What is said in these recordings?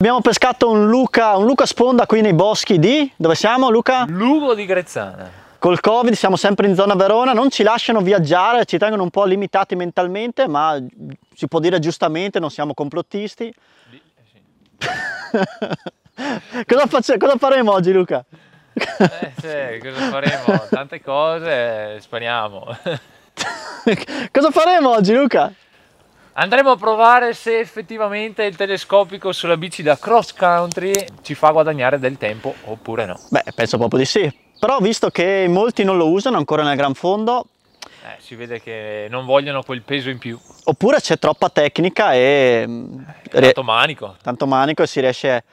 Abbiamo pescato un Luca, un Luca Sponda qui nei boschi di... dove siamo Luca? Lugo di Grezzana. Col Covid siamo sempre in zona Verona, non ci lasciano viaggiare, ci tengono un po' limitati mentalmente, ma si può dire giustamente, non siamo complottisti. Eh, sì. cosa, face- cosa faremo oggi Luca? Eh, sì, cosa faremo? Tante cose, speriamo. cosa faremo oggi Luca? Andremo a provare se effettivamente il telescopico sulla bici da cross country ci fa guadagnare del tempo oppure no. Beh, penso proprio di sì. Però visto che molti non lo usano ancora nel gran fondo, Eh, si vede che non vogliono quel peso in più. oppure c'è troppa tecnica e rie- Tanto manico, tanto manico e si riesce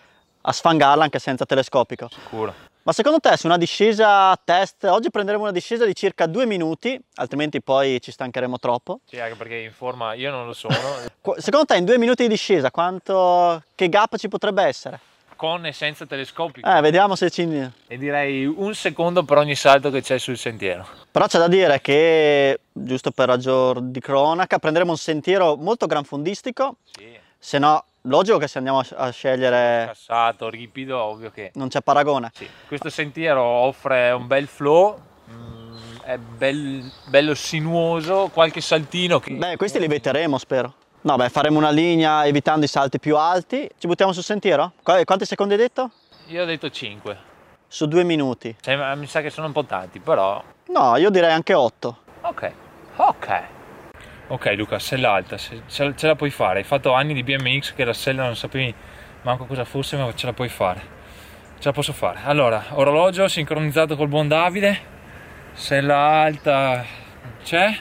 a sfangarla anche senza telescopico. sicuro. Ma secondo te su una discesa test, oggi prenderemo una discesa di circa due minuti, altrimenti poi ci stancheremo troppo. Sì, anche perché in forma io non lo sono, Secondo te in due minuti di discesa quanto, che gap ci potrebbe essere? con e senza telescopico. Eh, vediamo se ci... E direi un secondo per ogni salto che c'è sul sentiero. Però c'è da dire che, giusto per ragione di cronaca, prenderemo un sentiero molto granfondistico, Sì. se no, logico che se andiamo a, scegliere Cassato, ripido, ovvio che non c'è paragone. Sì, questo sentiero offre un bel flow, mm, è bel- bello sinuoso, qualche saltino che... Beh, questi li veteremo, spero. No, beh, faremo una linea evitando i salti più alti. Ci buttiamo sul sentiero? Qu- Quanti secondi hai detto? Io ho detto 5, Su due minuti. mi sa che sono un po' tanti, però... No, io direi anche otto. Ok, ok. Ok Luca, sella alta, se- ce ce la puoi fare. Hai fatto anni di BMX che la sella non sapevi manco cosa fosse, ma ce la puoi fare. Ce la posso fare. Allora, orologio sincronizzato col buon Davide, sella alta c'è,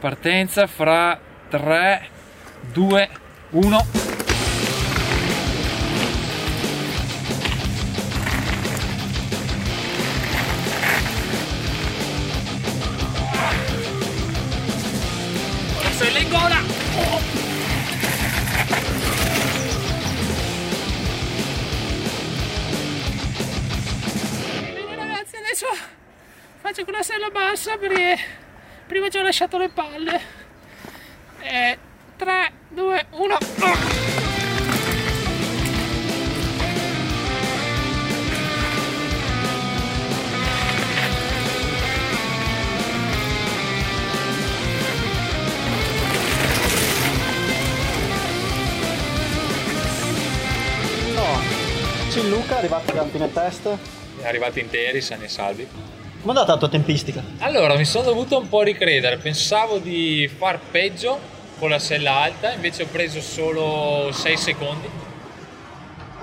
partenza fra 3, 2, 1. Sella in gola! Bene ragazzi, adesso faccio con la sella bassa perché prima ci ho lasciato le palle. E 3, 2, 1. No. Luca, arrivato da fine test. Come Arrivati interi, sani e salvi. è andata la tua tempistica? Allora, mi sono dovuto un po' ricredere. Pensavo di far peggio con la sella alta, invece ho preso solo 6 secondi.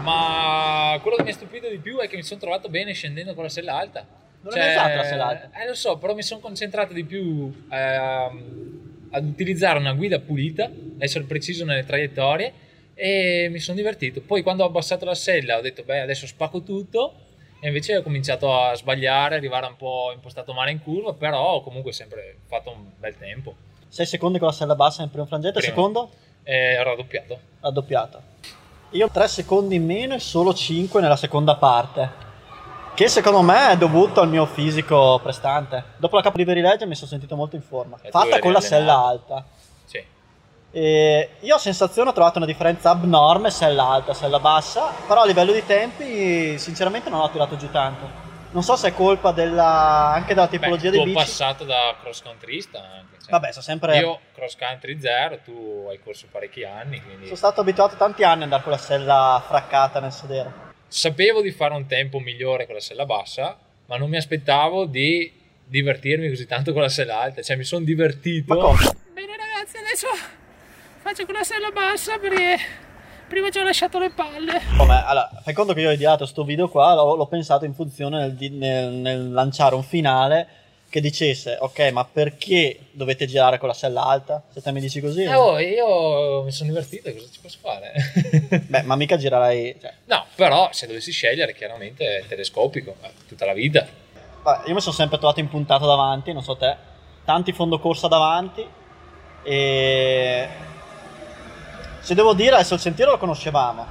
Ma quello che mi ha stupito di più è che mi sono trovato bene scendendo con la sella alta. Non l'hai mai fatta la sella alta? Eh, lo so, però mi sono concentrato di più ehm, ad utilizzare una guida pulita, essere preciso nelle traiettorie e mi sono divertito. Poi quando ho abbassato la sella ho detto, beh, adesso spacco tutto e invece ho cominciato a sbagliare, arrivare un po' impostato male in curva, però ho comunque sempre fatto un bel tempo. 6 secondi con la sella bassa nel primo frangente, Primo. secondo E ho raddoppiato. raddoppiata. Io 3 secondi in meno e solo 5 nella seconda parte. Che secondo me è dovuto al mio fisico prestante. Dopo la Capo di Verilegge mi sono sentito molto in forma. E Fatta con la sella alta. E io ho sensazione, ho trovato una differenza abnorme sella alta, sella bassa, però a livello di tempi sinceramente non ho tirato giù tanto. Non so se è colpa della, anche della tipologia Beh, di tu bici. passato da cross countryista anche. cioè. Vabbè, sono sempre... Io cross country zero, tu hai corso parecchi anni, quindi Sono stato abituato tanti anni ad andare con la sella fraccata nel sedere. sapevo di fare un tempo migliore con la sella bassa, ma non mi aspettavo di divertirmi così tanto con la sella alta, cioè mi sono divertito. Ma come? Bene ragazzi, adesso faccio con la sella bassa perché prima ci ho lasciato le palle. Come? Allora, fai conto che io ho ideato sto video qua, l'ho, l'ho pensato in funzione nel, nel- nel lanciare un finale che dicesse, ok, ma perché dovete girare con la sella alta? Se te mi dici così. Eh, oh, io mi sono divertito, cosa ci posso fare? Beh, ma mica girerai... Cioè, no, però se dovessi scegliere chiaramente telescopico, tutta la vita. vabbè, io mi sono sempre trovato impuntato davanti, non so te. Tanti fondo corsa davanti e... Se devo dire, adesso il sentiero lo conoscevamo,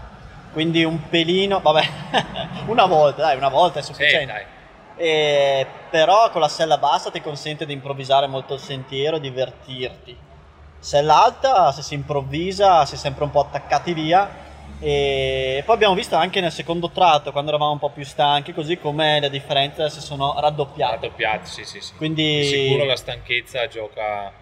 quindi un pelino, vabbè, una volta, dai, una volta è Sì, sufficiente. dai. E- però con la sella bassa ti consente di improvvisare molto il sentiero e divertirti. Sella alta, se si improvvisa, si è sempre un po' attaccati via E poi abbiamo visto anche nel secondo tratto, quando eravamo un po' più stanchi, così come le differenze si sono raddoppiate. Raddoppiati, sì, sì, sì. Quindi- Di sicuro la stanchezza gioca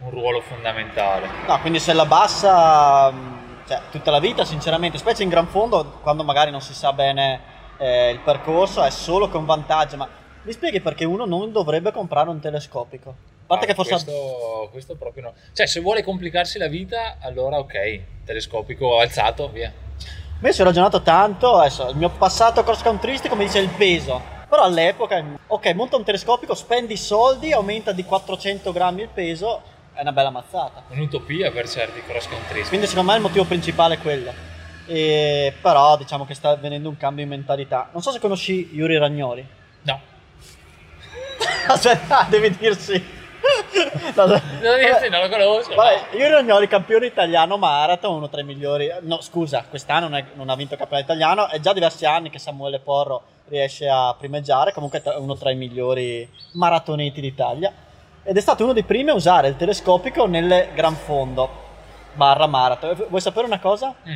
un ruolo fondamentale. No, quindi se la bassa mh, cioè, tutta la vita, sinceramente, specie in gran fondo, quando magari non si sa bene eh, il percorso, è solo con vantaggio. Ma mi spieghi perché uno non dovrebbe comprare un telescopico? A parte Ah, che fosse... questo, questo proprio no. Cioè, se vuole complicarsi la vita, allora ok, telescopico alzato, via. Ci ho ragionato tanto, adesso il mio passato cross countrystico mi dice il peso. Però all'epoca, ok, monta un telescopico, spendi soldi, aumenta di 400 grammi il peso, è una bella mazzata. Un'utopia per certi cross country. Quindi secondo me il motivo principale è quello. E, però diciamo che sta avvenendo un cambio in mentalità. Non so se conosci Yuri Ragnoli. No. Aspetta, devi dirsi. No, Non, dirti, non lo conosco. Vabbè, Yuri Ragnoli, campione italiano marathon, uno tra i migliori. No, scusa, quest'anno non, è- non ha vinto il campionato italiano. È già diversi anni che Samuele Porro riesce a primeggiare. Comunque è uno tra i migliori maratoneti d'Italia. Ed è stato uno dei primi a usare il telescopico nel gran fondo barra marathon. Vuoi sapere una cosa? Mm.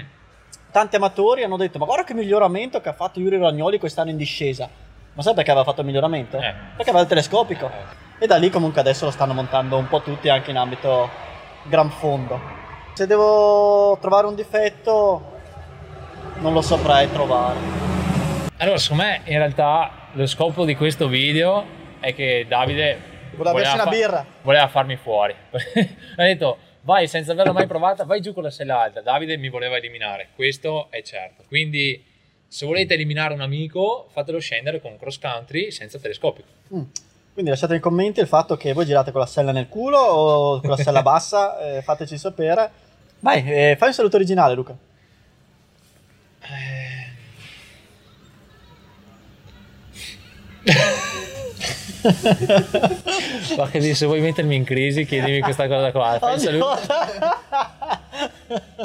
Tanti amatori hanno detto: Ma guarda che miglioramento che ha fatto Yuri Ragnoli quest'anno in discesa. Ma sai perché aveva fatto il miglioramento? Eh. Perché aveva il telescopico. E da lì comunque adesso lo stanno montando un po' tutti anche in ambito gran fondo. Se devo trovare un difetto, non lo saprei trovare. Allora, secondo me, in realtà, lo scopo di questo video è che Davide Voleva bersi una birra. voleva farmi fuori. ha detto, vai senza averla mai provata, vai giù con la sella alta. Davide mi voleva eliminare, questo è certo. Quindi, se volete eliminare un amico, fatelo scendere con cross country senza telescopico. Mm. Quindi lasciate nei commenti il fatto che voi girate con la sella nel culo o con la sella bassa, eh, fateci sapere. Vai, eh, fai un saluto originale Luca. Ma che se vuoi mettermi in crisi, chiedimi questa cosa qua. Il saluto.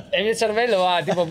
E il mio cervello va tipo.